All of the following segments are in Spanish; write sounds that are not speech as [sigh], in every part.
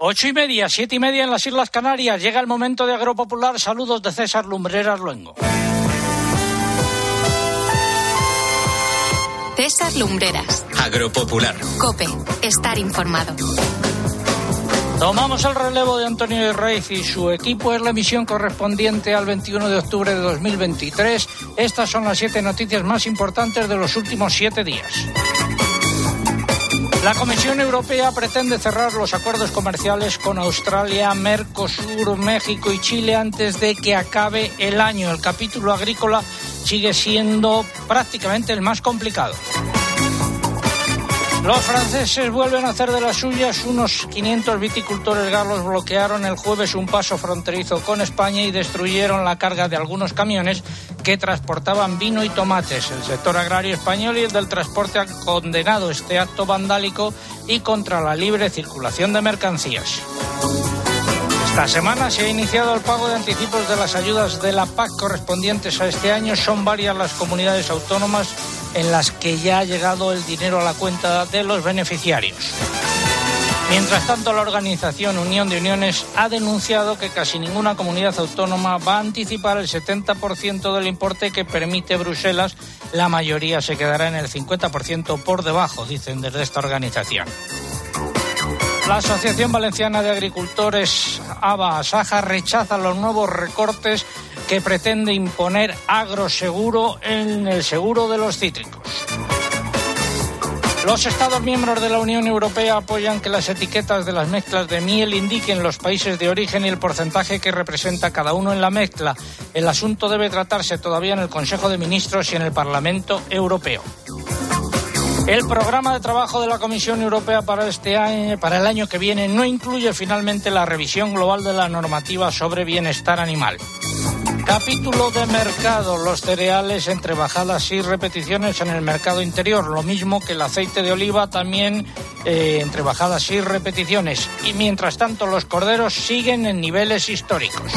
Ocho y media, siete y media en las Islas Canarias. Llega el momento de Agropopular. Saludos de César Lumbreras Luengo. César Lumbreras. Agropopular. Cope. Estar informado. Tomamos el relevo de Antonio Reis y su equipo es la emisión correspondiente al 21 de octubre de 2023. Estas son las siete noticias más importantes de los últimos siete días. La Comisión Europea pretende cerrar los acuerdos comerciales con Australia, Mercosur, México y Chile antes de que acabe el año. El capítulo agrícola sigue siendo prácticamente el más complicado. Los franceses vuelven a hacer de las suyas. Unos 500 viticultores galos bloquearon el jueves un paso fronterizo con España y destruyeron la carga de algunos camiones que transportaban vino y tomates. El sector agrario español y el del transporte han condenado este acto vandálico y contra la libre circulación de mercancías. Esta semana se ha iniciado el pago de anticipos de las ayudas de la PAC correspondientes a este año. Son varias las comunidades autónomas en las que ya ha llegado el dinero a la cuenta de los beneficiarios. Mientras tanto, la organización Unión de Uniones ha denunciado que casi ninguna comunidad autónoma va a anticipar el 70% del importe que permite Bruselas. La mayoría se quedará en el 50% por debajo, dicen desde esta organización. La Asociación Valenciana de Agricultores, ABA Asaja, rechaza los nuevos recortes que pretende imponer agroseguro en el seguro de los cítricos. Los Estados miembros de la Unión Europea apoyan que las etiquetas de las mezclas de miel indiquen los países de origen y el porcentaje que representa cada uno en la mezcla. El asunto debe tratarse todavía en el Consejo de Ministros y en el Parlamento Europeo. El programa de trabajo de la Comisión Europea para este año, para el año que viene, no incluye finalmente la revisión global de la normativa sobre bienestar animal. Capítulo de mercado. Los cereales entre bajadas y repeticiones en el mercado interior. Lo mismo que el aceite de oliva también eh, entre bajadas y repeticiones. Y mientras tanto los corderos siguen en niveles históricos.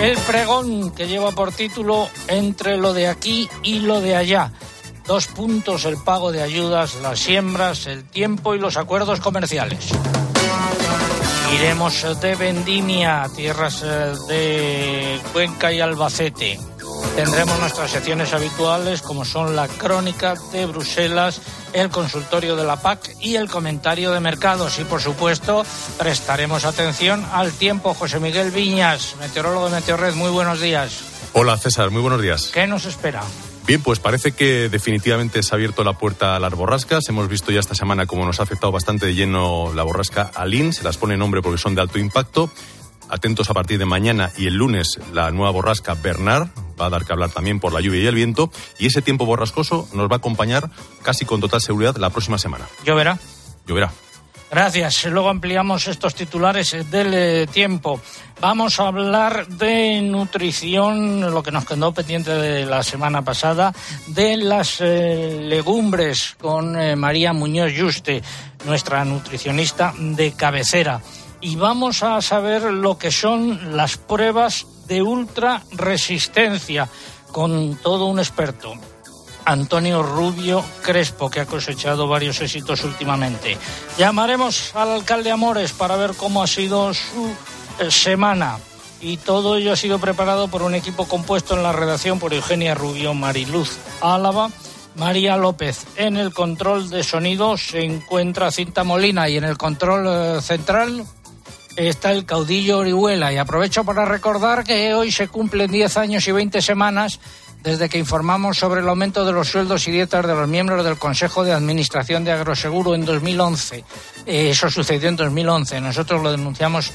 El pregón que lleva por título Entre lo de aquí y lo de allá. Dos puntos el pago de ayudas, las siembras, el tiempo y los acuerdos comerciales. Iremos de Vendimia, tierras eh, de Cuenca y Albacete. Tendremos nuestras secciones habituales como son la crónica de Bruselas, el consultorio de la PAC y el comentario de mercados. Y por supuesto prestaremos atención al tiempo. José Miguel Viñas, meteorólogo de Meteorred, muy buenos días. Hola César, muy buenos días. ¿Qué nos espera? Bien, pues parece que definitivamente se ha abierto la puerta a las borrascas. Hemos visto ya esta semana cómo nos ha afectado bastante de lleno la borrasca Alin. Se las pone nombre porque son de alto impacto. Atentos a partir de mañana y el lunes la nueva borrasca Bernard va a dar que hablar también por la lluvia y el viento. Y ese tiempo borrascoso nos va a acompañar casi con total seguridad la próxima semana. ¿Lloverá? Lloverá. Gracias. Luego ampliamos estos titulares del eh, tiempo. Vamos a hablar de nutrición, lo que nos quedó pendiente de la semana pasada, de las eh, legumbres con eh, María Muñoz Yuste, nuestra nutricionista de cabecera. Y vamos a saber lo que son las pruebas de ultra resistencia con todo un experto. Antonio Rubio Crespo, que ha cosechado varios éxitos últimamente. Llamaremos al alcalde Amores para ver cómo ha sido su eh, semana. Y todo ello ha sido preparado por un equipo compuesto en la redacción por Eugenia Rubio, Mariluz Álava, María López. En el control de sonido se encuentra Cinta Molina y en el control eh, central está el caudillo Orihuela. Y aprovecho para recordar que hoy se cumplen 10 años y 20 semanas desde que informamos sobre el aumento de los sueldos y dietas de los miembros del Consejo de Administración de Agroseguro en 2011. Eh, eso sucedió en 2011. Nosotros lo denunciamos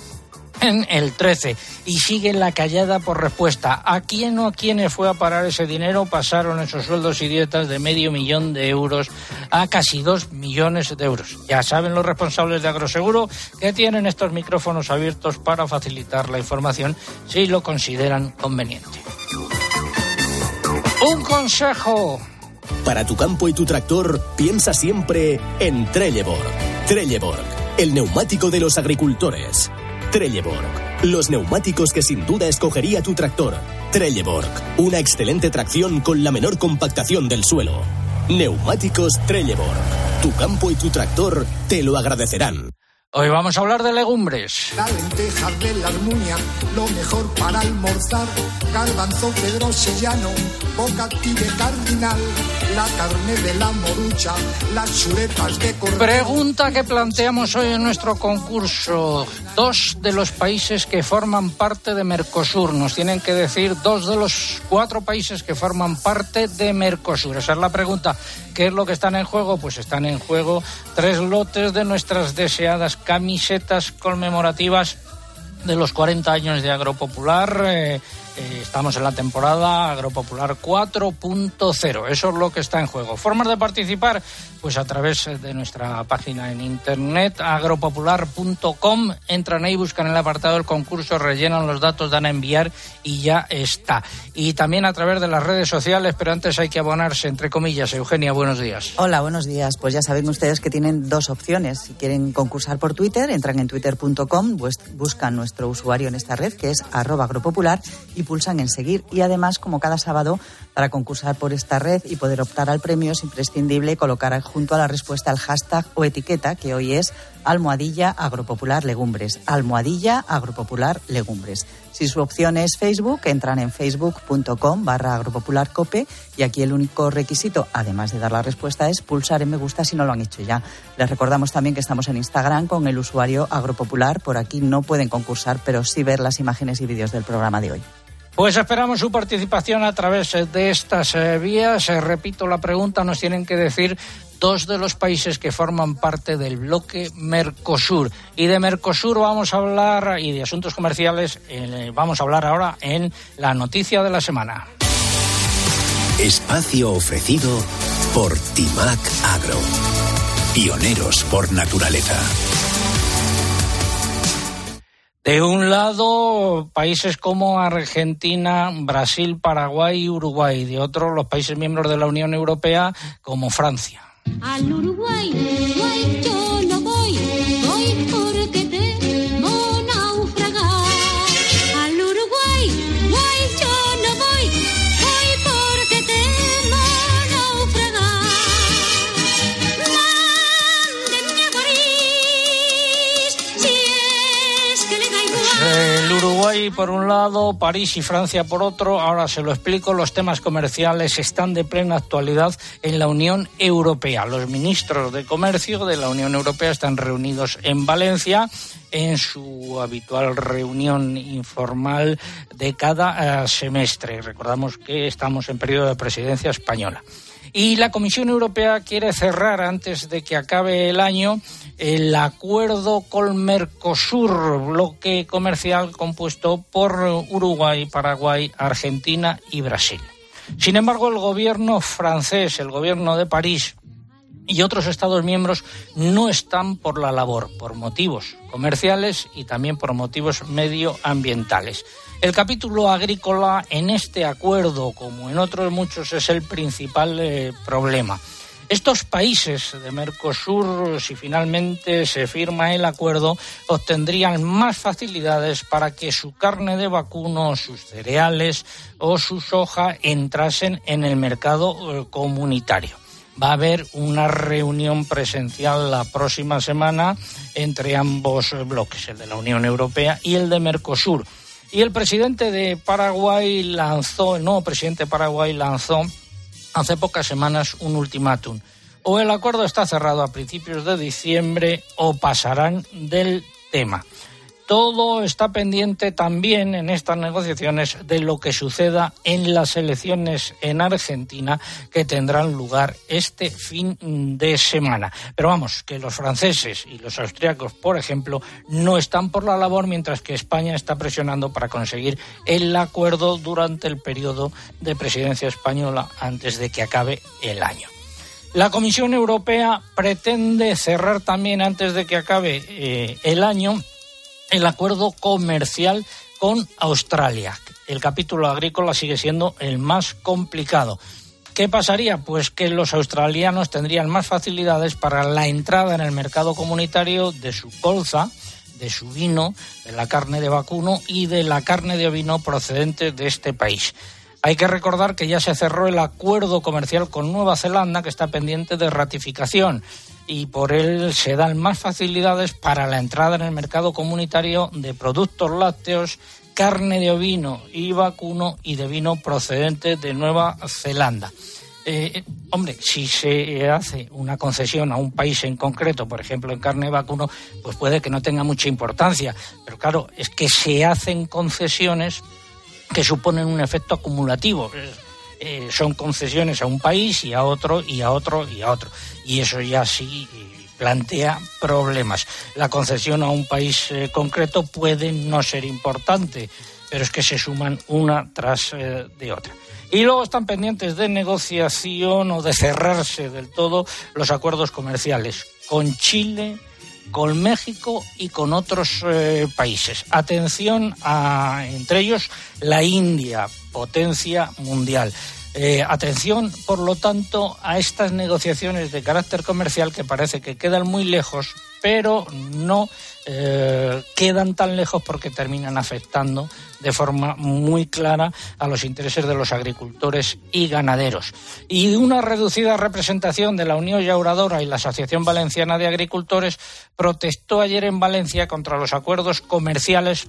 en el 13 y sigue la callada por respuesta. ¿A quién o a quiénes fue a parar ese dinero? Pasaron esos sueldos y dietas de medio millón de euros a casi dos millones de euros. Ya saben los responsables de Agroseguro que tienen estos micrófonos abiertos para facilitar la información si lo consideran conveniente. Un consejo. Para tu campo y tu tractor, piensa siempre en Trelleborg. Trelleborg, el neumático de los agricultores. Trelleborg, los neumáticos que sin duda escogería tu tractor. Trelleborg, una excelente tracción con la menor compactación del suelo. Neumáticos Trelleborg. Tu campo y tu tractor te lo agradecerán. Hoy vamos a hablar de legumbres. La lenteja de la Almunia, lo mejor para almorzar. Garbanzo Pedro Sellano, boca de cardinal. La carne de la morucha, las chuletas de cordero. Pregunta que planteamos hoy en nuestro concurso. Dos de los países que forman parte de Mercosur. Nos tienen que decir dos de los cuatro países que forman parte de Mercosur. Esa es la pregunta. ¿Qué es lo que están en juego? Pues están en juego tres lotes de nuestras deseadas camisetas conmemorativas de los 40 años de Agropopular. Eh, eh, estamos en la temporada Agropopular 4.0. Eso es lo que está en juego. Formas de participar, pues a través de nuestra página en internet agropopular.com. Entran ahí, buscan el apartado del concurso, rellenan los datos, dan a enviar y ya está. Y también a través de las redes sociales, pero antes hay que abonarse, entre comillas. Eugenia, buenos días. Hola, buenos días. Pues ya saben ustedes que tienen dos opciones. Si quieren concursar por Twitter, entran en twitter.com, buscan nuestro usuario en esta red, que es arroba agropopular, y pulsan en seguir. Y además, como cada sábado, para concursar por esta red y poder optar al premio es imprescindible colocar junto a la respuesta el hashtag o etiqueta, que hoy es almohadilla agropopular legumbres. Almohadilla agropopular legumbres. Si su opción es Facebook, entran en facebook.com barra agropopularcope y aquí el único requisito, además de dar la respuesta, es pulsar en me gusta si no lo han hecho ya. Les recordamos también que estamos en Instagram con el usuario agropopular. Por aquí no pueden concursar, pero sí ver las imágenes y vídeos del programa de hoy. Pues esperamos su participación a través de estas eh, vías. Eh, repito la pregunta, nos tienen que decir dos de los países que forman parte del bloque Mercosur. Y de Mercosur vamos a hablar, y de asuntos comerciales, eh, vamos a hablar ahora en la noticia de la semana. Espacio ofrecido por Timac Agro. Pioneros por naturaleza. De un lado, países como Argentina, Brasil, Paraguay y Uruguay. De otro, los países miembros de la Unión Europea como Francia. Al Uruguay, yo Uruguay por un lado, París y Francia por otro. Ahora se lo explico. Los temas comerciales están de plena actualidad en la Unión Europea. Los ministros de Comercio de la Unión Europea están reunidos en Valencia en su habitual reunión informal de cada eh, semestre. Recordamos que estamos en periodo de presidencia española. Y la Comisión Europea quiere cerrar antes de que acabe el año el acuerdo con Mercosur, bloque comercial compuesto por Uruguay, Paraguay, Argentina y Brasil. Sin embargo, el gobierno francés, el gobierno de París y otros Estados miembros no están por la labor, por motivos comerciales y también por motivos medioambientales. El capítulo agrícola en este acuerdo, como en otros muchos, es el principal eh, problema. Estos países de Mercosur, si finalmente se firma el acuerdo, obtendrían más facilidades para que su carne de vacuno, sus cereales o su soja entrasen en el mercado eh, comunitario. Va a haber una reunión presencial la próxima semana entre ambos bloques, el de la Unión Europea y el de Mercosur. Y el presidente de Paraguay lanzó, el nuevo presidente de Paraguay lanzó hace pocas semanas un ultimátum. O el acuerdo está cerrado a principios de diciembre o pasarán del tema. Todo está pendiente también en estas negociaciones de lo que suceda en las elecciones en Argentina que tendrán lugar este fin de semana. Pero vamos, que los franceses y los austriacos, por ejemplo, no están por la labor mientras que España está presionando para conseguir el acuerdo durante el periodo de presidencia española antes de que acabe el año. La Comisión Europea pretende cerrar también antes de que acabe eh, el año el acuerdo comercial con Australia. El capítulo agrícola sigue siendo el más complicado. ¿Qué pasaría? Pues que los australianos tendrían más facilidades para la entrada en el mercado comunitario de su colza, de su vino, de la carne de vacuno y de la carne de ovino procedente de este país. Hay que recordar que ya se cerró el acuerdo comercial con Nueva Zelanda, que está pendiente de ratificación. Y por él se dan más facilidades para la entrada en el mercado comunitario de productos lácteos, carne de ovino y vacuno y de vino procedente de Nueva Zelanda. Eh, hombre, si se hace una concesión a un país en concreto, por ejemplo en carne de vacuno, pues puede que no tenga mucha importancia. Pero claro, es que se hacen concesiones que suponen un efecto acumulativo. Eh, son concesiones a un país y a otro y a otro y a otro. Y eso ya sí eh, plantea problemas. La concesión a un país eh, concreto puede no ser importante, pero es que se suman una tras de otra. Y luego están pendientes de negociación o de cerrarse del todo los acuerdos comerciales con Chile, con México y con otros eh, países. Atención a, entre ellos, la India, potencia mundial. Eh, atención, por lo tanto, a estas negociaciones de carácter comercial que parece que quedan muy lejos, pero no eh, quedan tan lejos porque terminan afectando de forma muy clara a los intereses de los agricultores y ganaderos. Y una reducida representación de la Unión Llauradora y la Asociación Valenciana de Agricultores protestó ayer en Valencia contra los acuerdos comerciales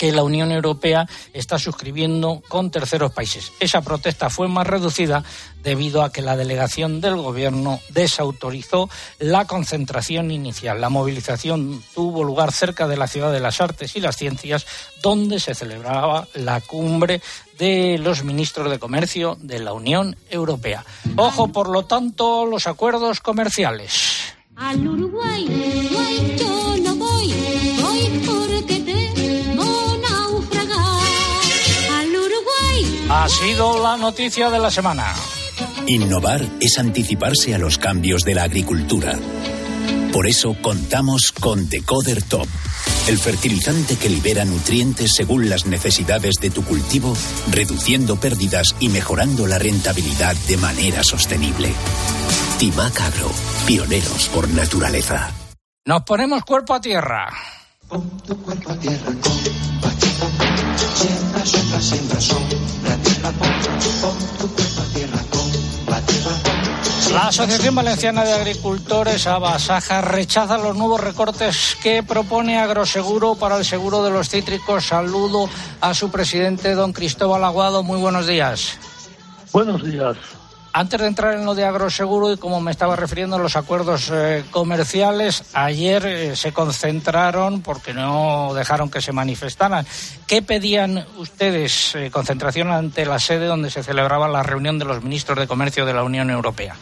que la Unión Europea está suscribiendo con terceros países. Esa protesta fue más reducida debido a que la delegación del Gobierno desautorizó la concentración inicial. La movilización tuvo lugar cerca de la Ciudad de las Artes y las Ciencias, donde se celebraba la cumbre de los ministros de Comercio de la Unión Europea. Ojo, por lo tanto, los acuerdos comerciales. Al Uruguay, guay, sido la noticia de la semana. Innovar es anticiparse a los cambios de la agricultura. Por eso contamos con Decoder Top, el fertilizante que libera nutrientes según las necesidades de tu cultivo, reduciendo pérdidas y mejorando la rentabilidad de manera sostenible. Timac Agro, pioneros por naturaleza. Nos ponemos cuerpo a tierra. La Asociación Valenciana de Agricultores, Abasaja, rechaza los nuevos recortes que propone Agroseguro para el seguro de los cítricos. Saludo a su presidente, don Cristóbal Aguado. Muy buenos días. Buenos días. Antes de entrar en lo de agroseguro y como me estaba refiriendo a los acuerdos eh, comerciales, ayer eh, se concentraron porque no dejaron que se manifestaran. ¿Qué pedían ustedes? Eh, concentración ante la sede donde se celebraba la reunión de los ministros de Comercio de la Unión Europea.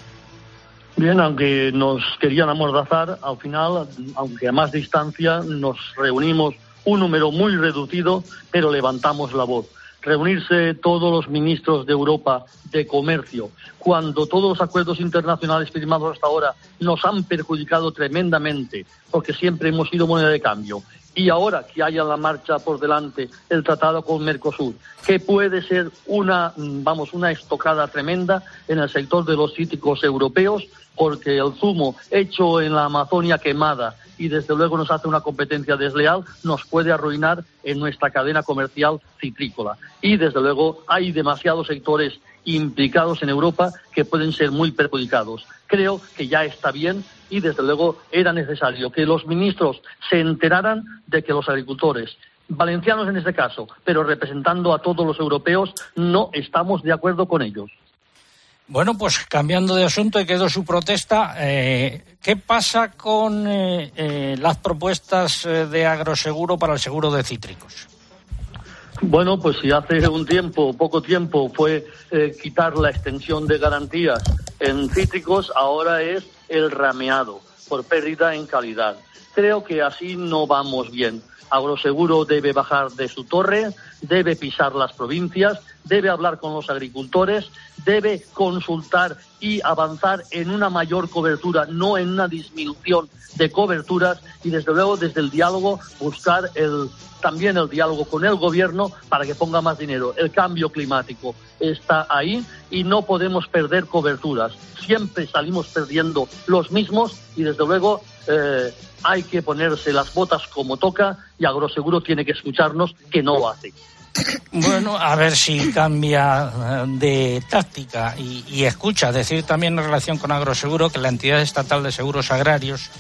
Bien, aunque nos querían amordazar, al final, aunque a más distancia, nos reunimos un número muy reducido, pero levantamos la voz. Reunirse todos los ministros de Europa de comercio, cuando todos los acuerdos internacionales firmados hasta ahora nos han perjudicado tremendamente, porque siempre hemos sido moneda de cambio. Y ahora que haya la marcha por delante el tratado con Mercosur, que puede ser una, vamos, una estocada tremenda en el sector de los cítricos europeos, porque el zumo hecho en la Amazonia quemada y desde luego nos hace una competencia desleal, nos puede arruinar en nuestra cadena comercial citrícola. Y desde luego hay demasiados sectores implicados en Europa que pueden ser muy perjudicados. Creo que ya está bien y desde luego era necesario que los ministros se enteraran de que los agricultores valencianos en este caso, pero representando a todos los europeos, no estamos de acuerdo con ellos. Bueno, pues cambiando de asunto y quedó su protesta, eh, ¿qué pasa con eh, eh, las propuestas eh, de agroseguro para el seguro de cítricos? Bueno, pues si hace un tiempo, poco tiempo, fue quitar la extensión de garantías en cítricos, ahora es el rameado por pérdida en calidad. Creo que así no vamos bien. Agroseguro debe bajar de su torre, debe pisar las provincias, debe hablar con los agricultores, debe consultar y avanzar en una mayor cobertura, no en una disminución de coberturas y desde luego desde el diálogo buscar el, también el diálogo con el gobierno para que ponga más dinero. El cambio climático está ahí y no podemos perder coberturas. Siempre salimos perdiendo los mismos y desde luego eh, hay que ponerse las botas como toca y Agroseguro tiene que escucharnos que no lo hace. Bueno, a ver si cambia eh, de táctica y, y escucha. Decir también en relación con Agroseguro que la entidad estatal de seguros agrarios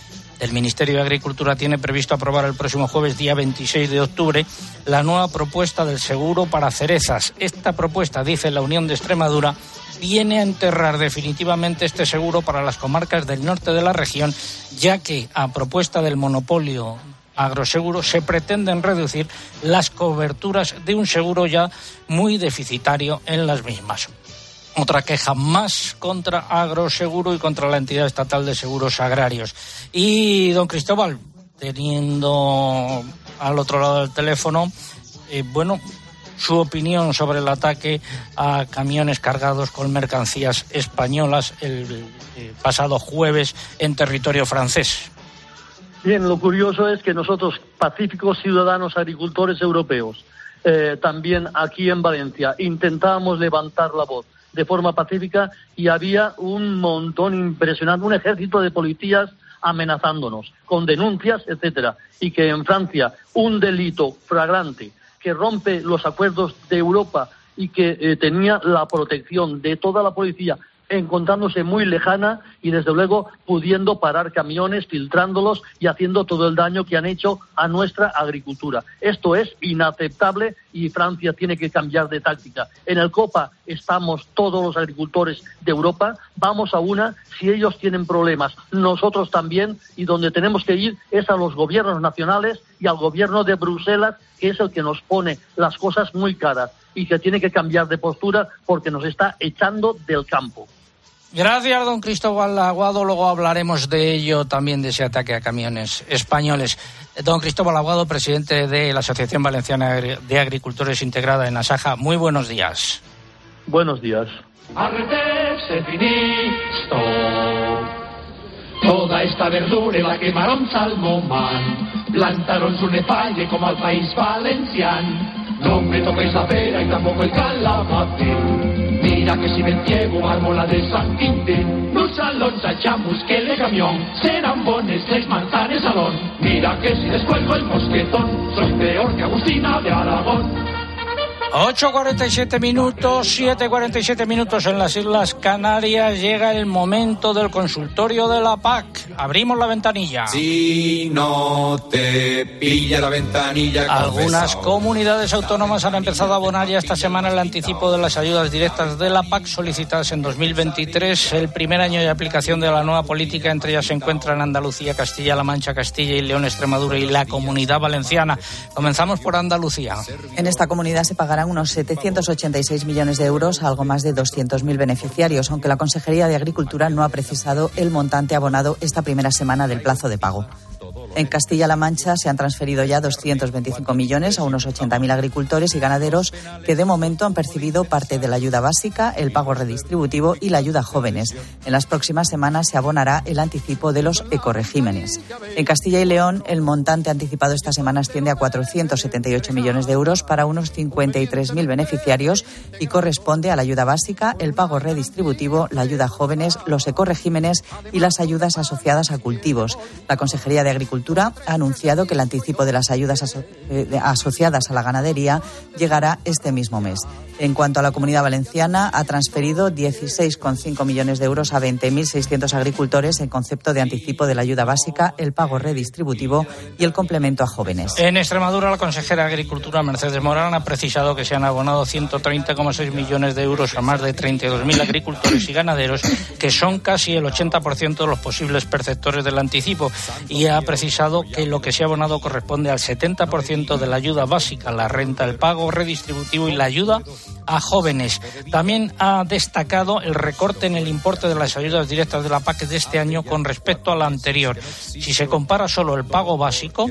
el Ministerio de Agricultura tiene previsto aprobar el próximo jueves, día 26 de octubre, la nueva propuesta del seguro para cerezas. Esta propuesta, dice la Unión de Extremadura, viene a enterrar definitivamente este seguro para las comarcas del norte de la región, ya que, a propuesta del monopolio agroseguro, se pretenden reducir las coberturas de un seguro ya muy deficitario en las mismas otra queja más contra Agroseguro y contra la entidad estatal de seguros agrarios. Y don Cristóbal, teniendo al otro lado del teléfono, eh, bueno, su opinión sobre el ataque a camiones cargados con mercancías españolas el, eh, pasado jueves en territorio francés. Bien, lo curioso es que nosotros, pacíficos ciudadanos agricultores europeos, eh, también aquí en Valencia, intentábamos levantar la voz de forma pacífica y había un montón impresionante, un ejército de policías amenazándonos con denuncias, etcétera, y que en Francia un delito flagrante que rompe los acuerdos de Europa y que eh, tenía la protección de toda la policía encontrándose muy lejana y desde luego pudiendo parar camiones, filtrándolos y haciendo todo el daño que han hecho a nuestra agricultura. Esto es inaceptable y Francia tiene que cambiar de táctica. En el COPA estamos todos los agricultores de Europa, vamos a una, si ellos tienen problemas, nosotros también, y donde tenemos que ir es a los gobiernos nacionales y al gobierno de Bruselas, que es el que nos pone las cosas muy caras y que tiene que cambiar de postura porque nos está echando del campo. Gracias, don Cristóbal Aguado. Luego hablaremos de ello también, de ese ataque a camiones españoles. Don Cristóbal Aguado, presidente de la Asociación Valenciana de Agricultores integrada en Asaja. Muy buenos días. Buenos días. Toda esta verdura la quemaron Salmomán. Plantaron su nefalle como al país valenciano. No me toquéis la pera y tampoco el calamatín. Mira que si me ciego mármola de San Quintín. Los salons a chamus que le camión serán bones les manzanes salón. Mira que si descuelgo el mosquetón soy peor que Agustina de Aragón. 8.47 minutos, 7.47 minutos en las Islas Canarias. Llega el momento del consultorio de la PAC. Abrimos la ventanilla. Si no te pilla la ventanilla. Algunas comunidades autónomas han empezado a abonar ya esta semana el anticipo de las ayudas directas de la PAC solicitadas en 2023, el primer año de aplicación de la nueva política. Entre ellas se encuentran Andalucía, Castilla-La Mancha, Castilla y León, Extremadura y la Comunidad Valenciana. Comenzamos por Andalucía. En esta comunidad se pagarán unos 786 millones de euros a algo más de 200.000 beneficiarios, aunque la Consejería de Agricultura no ha precisado el montante abonado esta primera semana del plazo de pago. En Castilla-La Mancha se han transferido ya 225 millones a unos 80.000 agricultores y ganaderos que de momento han percibido parte de la ayuda básica, el pago redistributivo y la ayuda a jóvenes. En las próximas semanas se abonará el anticipo de los ecoregímenes. En Castilla y León, el montante anticipado esta semana asciende a 478 millones de euros para unos 53.000 beneficiarios y corresponde a la ayuda básica, el pago redistributivo, la ayuda a jóvenes, los ecoregímenes y las ayudas asociadas a cultivos. La Consejería de Agricultura ha anunciado que el anticipo de las ayudas aso eh, asociadas a la ganadería llegará este mismo mes. En cuanto a la comunidad valenciana, ha transferido 16,5 millones de euros a 20.600 agricultores en concepto de anticipo de la ayuda básica, el pago redistributivo y el complemento a jóvenes. En Extremadura, la consejera de Agricultura, Mercedes Morán, ha precisado que se han abonado 130,6 millones de euros a más de 32.000 agricultores y ganaderos, que son casi el 80% de los posibles perceptores del anticipo, y ha precisado que lo que se ha abonado corresponde al 70% de la ayuda básica, la renta, el pago redistributivo y la ayuda a jóvenes. También ha destacado el recorte en el importe de las ayudas directas de la PAC de este año con respecto a la anterior. Si se compara solo el pago básico,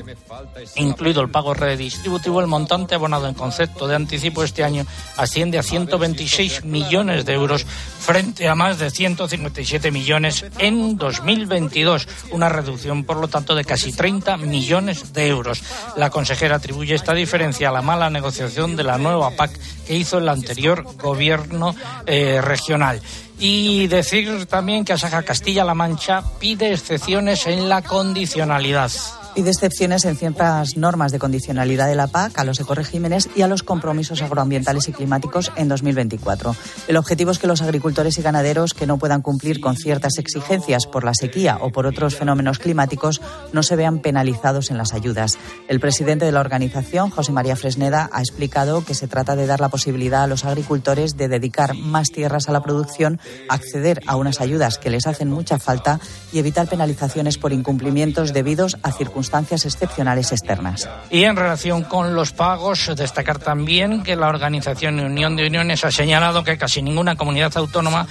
incluido el pago redistributivo, el montante abonado en concepto de anticipo este año asciende a 126 millones de euros frente a más de 157 millones en 2022, una reducción, por lo tanto, de casi 30 millones de euros. La consejera atribuye esta diferencia a la mala negociación de la nueva PAC que hizo el anterior gobierno eh, regional. Y decir también que Asaja Castilla-La Mancha pide excepciones en la condicionalidad. Pide excepciones en ciertas normas de condicionalidad de la PAC, a los ecoregímenes y a los compromisos agroambientales y climáticos en 2024. El objetivo es que los agricultores y ganaderos que no puedan cumplir con ciertas exigencias por la sequía o por otros fenómenos climáticos no se vean penalizados en las ayudas. El presidente de la organización, José María Fresneda, ha explicado que se trata de dar la posibilidad a los agricultores de dedicar más tierras a la producción, acceder a unas ayudas que les hacen mucha falta y evitar penalizaciones por incumplimientos debidos a circunstancias excepcionales externas. Y en relación con los pagos, destacar también que la Organización Unión de Uniones ha señalado que casi ninguna comunidad autónoma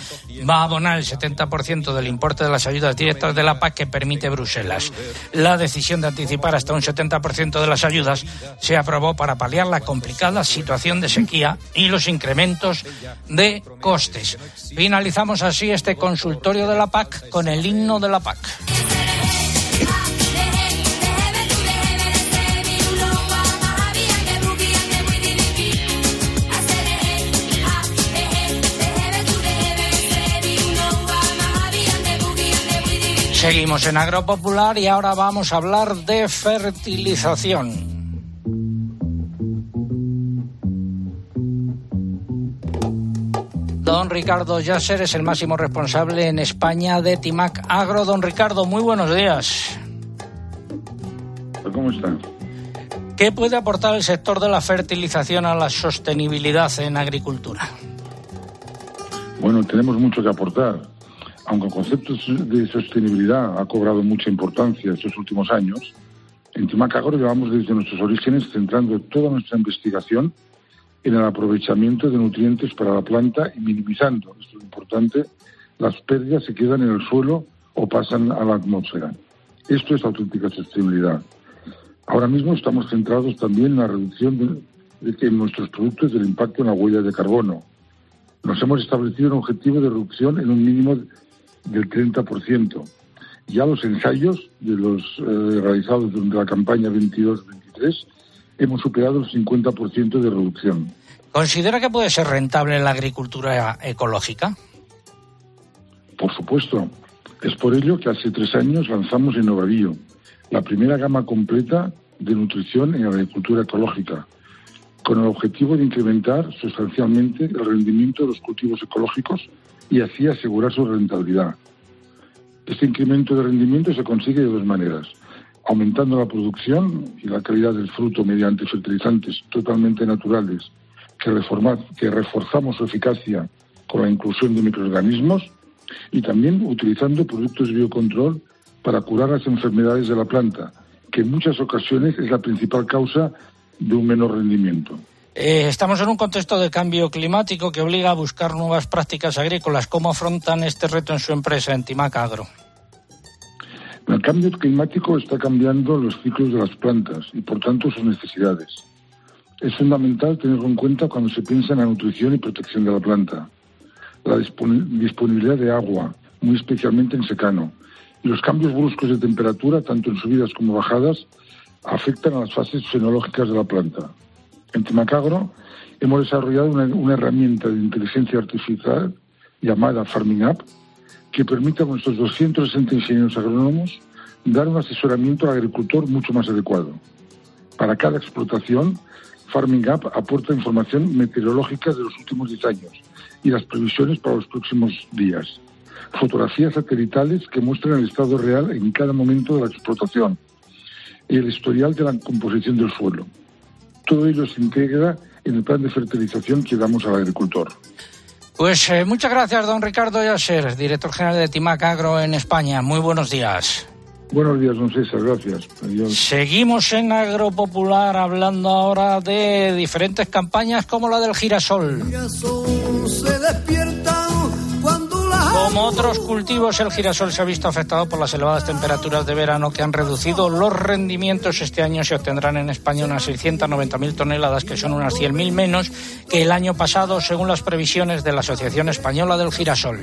va a abonar el 70% del importe de las ayudas directas de la PAC que permite Bruselas. La decisión de anticipar hasta un 70% de las ayudas se aprobó para paliar la complicada situación de sequía y los incrementos de costes. Finalizamos así este consultorio de la PAC con el himno de la PAC. Seguimos en Agropopular y ahora vamos a hablar de fertilización. Don Ricardo Yasser es el máximo responsable en España de Timac Agro. Don Ricardo, muy buenos días. ¿Cómo está? ¿Qué puede aportar el sector de la fertilización a la sostenibilidad en agricultura? Bueno, tenemos mucho que aportar. Aunque el concepto de sostenibilidad ha cobrado mucha importancia estos últimos años, en Timac Agro llevamos desde nuestros orígenes centrando toda nuestra investigación en el aprovechamiento de nutrientes para la planta y minimizando, esto es importante, las pérdidas se quedan en el suelo o pasan a la atmósfera. Esto es auténtica sostenibilidad. Ahora mismo estamos centrados también en la reducción de, de, nuestros productos del impacto en la huella de carbono. Nos hemos establecido un objetivo de reducción en un mínimo del 30%. Ya los ensayos de los eh, realizados durante la campaña 22-23 hemos superado el 50% de reducción. ¿Considera que puede ser rentable la agricultura ecológica? Por supuesto. Es por ello que hace tres años lanzamos Innovavío, la primera gama completa de nutrición en agricultura ecológica, con el objetivo de incrementar sustancialmente el rendimiento de los cultivos ecológicos y así asegurar su rentabilidad. Este incremento de rendimiento se consigue de dos maneras aumentando la producción y la calidad del fruto mediante fertilizantes totalmente naturales que, que reforzamos su eficacia con la inclusión de microorganismos y también utilizando productos de biocontrol para curar las enfermedades de la planta, que en muchas ocasiones es la principal causa de un menor rendimiento. Eh, estamos en un contexto de cambio climático que obliga a buscar nuevas prácticas agrícolas. ¿Cómo afrontan este reto en su empresa, en Agro? El cambio climático está cambiando los ciclos de las plantas y, por tanto, sus necesidades. Es fundamental tenerlo en cuenta cuando se piensa en la nutrición y protección de la planta. La disponibilidad de agua, muy especialmente en secano, y los cambios bruscos de temperatura, tanto en subidas como bajadas, afectan a las fases fenológicas de la planta. En Timacagro hemos desarrollado una, herramienta de inteligencia artificial llamada Farming App, que permite a nuestros 260 ingenieros agrónomos dar un asesoramiento al agricultor mucho más adecuado. Para cada explotación, Farming App aporta información meteorológica de los últimos 10 años y las previsiones para los próximos días. Fotografías satelitales que muestran el estado real en cada momento de la explotación y el historial de la composición del suelo. Todo ello se integra en el plan de fertilización que damos al agricultor. Pues eh, muchas gracias, don Ricardo Yasser, director general de Timac Agro en España. Muy buenos días. Buenos días, don César, gracias. Adiós. Seguimos en Agropopular hablando ahora de diferentes campañas como la del girasol. Se despierta Como otros cultivos, el girasol se ha visto afectado por las elevadas temperaturas de verano que han reducido los rendimientos. Este año se obtendrán en España unas 690.000 toneladas, que son unas 100.000 menos que el año pasado, según las previsiones de la Asociación Española del Girasol.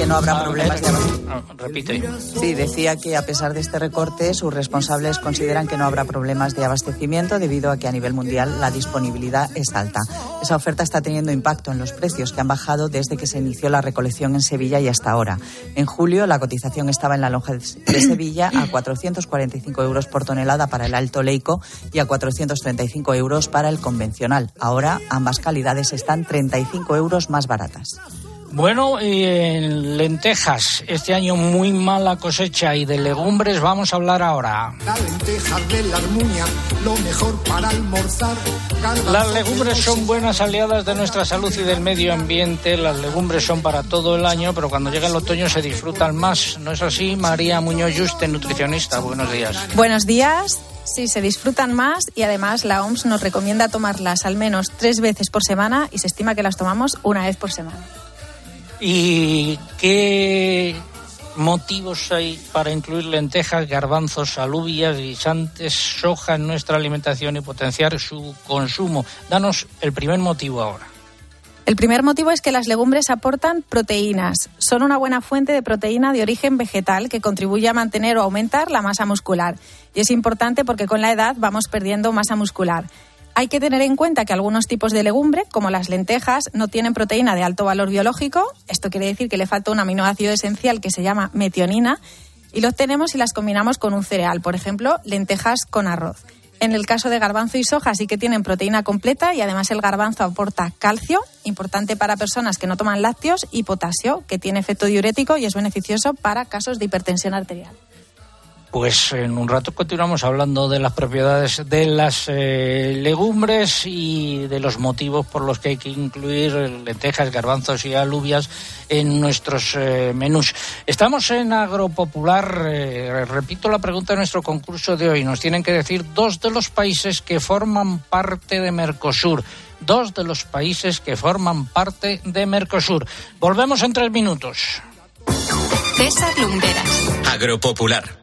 Que no habrá problemas de Ah, Repite. Sí, decía que a pesar de este recorte, sus responsables consideran que no habrá problemas de abastecimiento debido a que a nivel mundial la disponibilidad es alta. Esa oferta está teniendo impacto en los precios que han bajado desde que se inició la recolección en Sevilla y hasta ahora. En julio la cotización estaba en la lonja de Sevilla a 445 euros por tonelada para el alto leico y a 435 euros para el convencional. Ahora ambas calidades están 35 euros más baratas. Bueno, y en lentejas, este año muy mala cosecha y de legumbres vamos a hablar ahora. La lenteja de la armuña, lo mejor para almorzar. Las legumbres son buenas aliadas de nuestra salud y del medio ambiente. Las legumbres son para todo el año, pero cuando llega el otoño se disfrutan más. ¿No es así? María Muñoz Juste, nutricionista. Buenos días. Buenos días. Sí, se disfrutan más y además la OMS nos recomienda tomarlas al menos tres veces por semana y se estima que las tomamos una vez por semana. ¿Y qué motivos hay para incluir lentejas, garbanzos, alubias, guisantes, soja en nuestra alimentación y potenciar su consumo? Danos el primer motivo ahora. El primer motivo es que las legumbres aportan proteínas. Son una buena fuente de proteína de origen vegetal que contribuye a mantener o aumentar la masa muscular. Y es importante porque con la edad vamos perdiendo masa muscular. Hay que tener en cuenta que algunos tipos de legumbre, como las lentejas, no tienen proteína de alto valor biológico. Esto quiere decir que le falta un aminoácido esencial que se llama metionina. Y lo obtenemos si las combinamos con un cereal, por ejemplo, lentejas con arroz. En el caso de garbanzo y soja sí que tienen proteína completa y además el garbanzo aporta calcio, importante para personas que no toman lácteos, y potasio, que tiene efecto diurético y es beneficioso para casos de hipertensión arterial. Pues en un rato continuamos hablando de las propiedades de las eh, legumbres y de los motivos por los que hay que incluir lentejas, garbanzos y alubias en nuestros eh, menús. Estamos en Agropopular. eh, repito la pregunta de nuestro concurso de hoy. Nos tienen que decir dos de los países que forman parte de Mercosur. Dos de los países que forman parte de Mercosur. Volvemos en tres minutos. César Lumberas. Agropopular.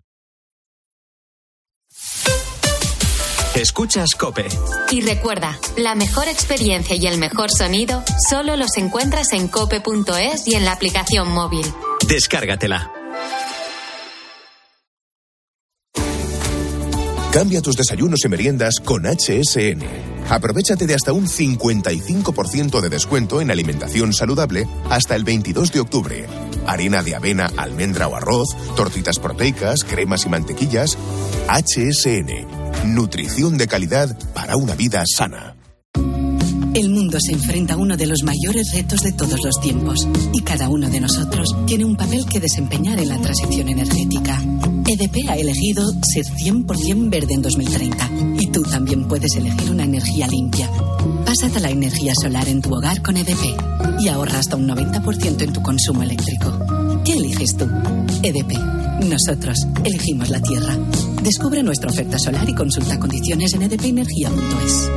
Escuchas Cope. Y recuerda, la mejor experiencia y el mejor sonido solo los encuentras en cope.es y en la aplicación móvil. Descárgatela. Cambia tus desayunos y meriendas con HSN. Aprovechate de hasta un 55% de descuento en alimentación saludable hasta el 22 de octubre. Harina de avena, almendra o arroz, tortitas proteicas, cremas y mantequillas. HSN. Nutrición de calidad para una vida sana. El mundo se enfrenta a uno de los mayores retos de todos los tiempos y cada uno de nosotros tiene un papel que desempeñar en la transición energética. EDP ha elegido ser 100% verde en 2030 y tú también puedes elegir una energía limpia. Pásate a la energía solar en tu hogar con EDP y ahorra hasta un 90% en tu consumo eléctrico. ¿Qué eliges tú? EDP. Nosotros elegimos la Tierra. Descubre nuestra oferta solar y consulta condiciones en edpenergia.es.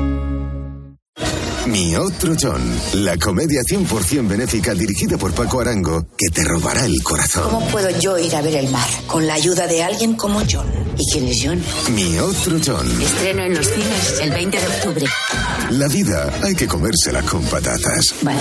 Mi otro John, la comedia 100% benéfica dirigida por Paco Arango que te robará el corazón. ¿Cómo puedo yo ir a ver el mar? Con la ayuda de alguien como John. ¿Y quién es John? Mi otro John, Estreno en los cines el 20 de octubre. la vida hay que comérsela con patatas. Vale.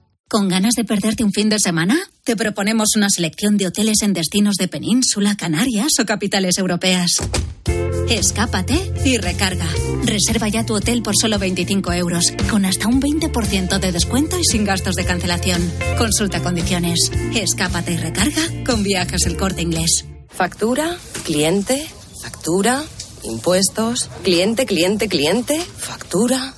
¿Con ganas de perderte un fin de semana? Te proponemos una selección de hoteles en destinos de península, Canarias o capitales europeas. Escápate y recarga. Reserva ya tu hotel por solo 25 euros, con hasta un 20% de descuento y sin gastos de cancelación. Consulta condiciones. Escápate y recarga con viajes el corte inglés. Factura, cliente, factura, impuestos, cliente, cliente, cliente, factura.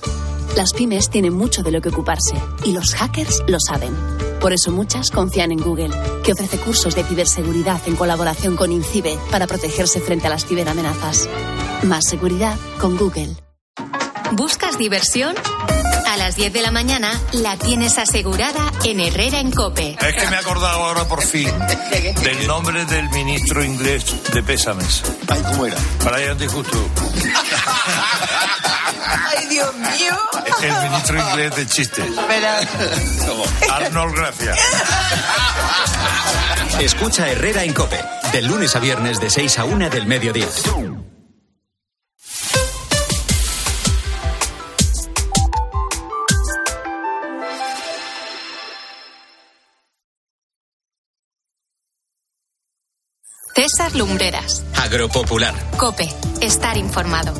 Las pymes tienen mucho de lo que ocuparse y los hackers lo saben. Por eso muchas confían en Google, que ofrece cursos de ciberseguridad en colaboración con INCIBE para protegerse frente a las ciberamenazas. Más seguridad con Google. ¿Buscas diversión? A las 10 de la mañana la tienes asegurada en Herrera en Cope. Es que me he acordado ahora por fin [laughs] del nombre del ministro inglés de Pésames. Ay, ¿cómo era? Brian Disgusto. [laughs] Ay, Dios mío. El ministro inglés de chistes. Arnold, gracias. Escucha Herrera en Cope, de lunes a viernes de 6 a 1 del mediodía. César Lumbreras. Agropopular. Cope. Estar informado.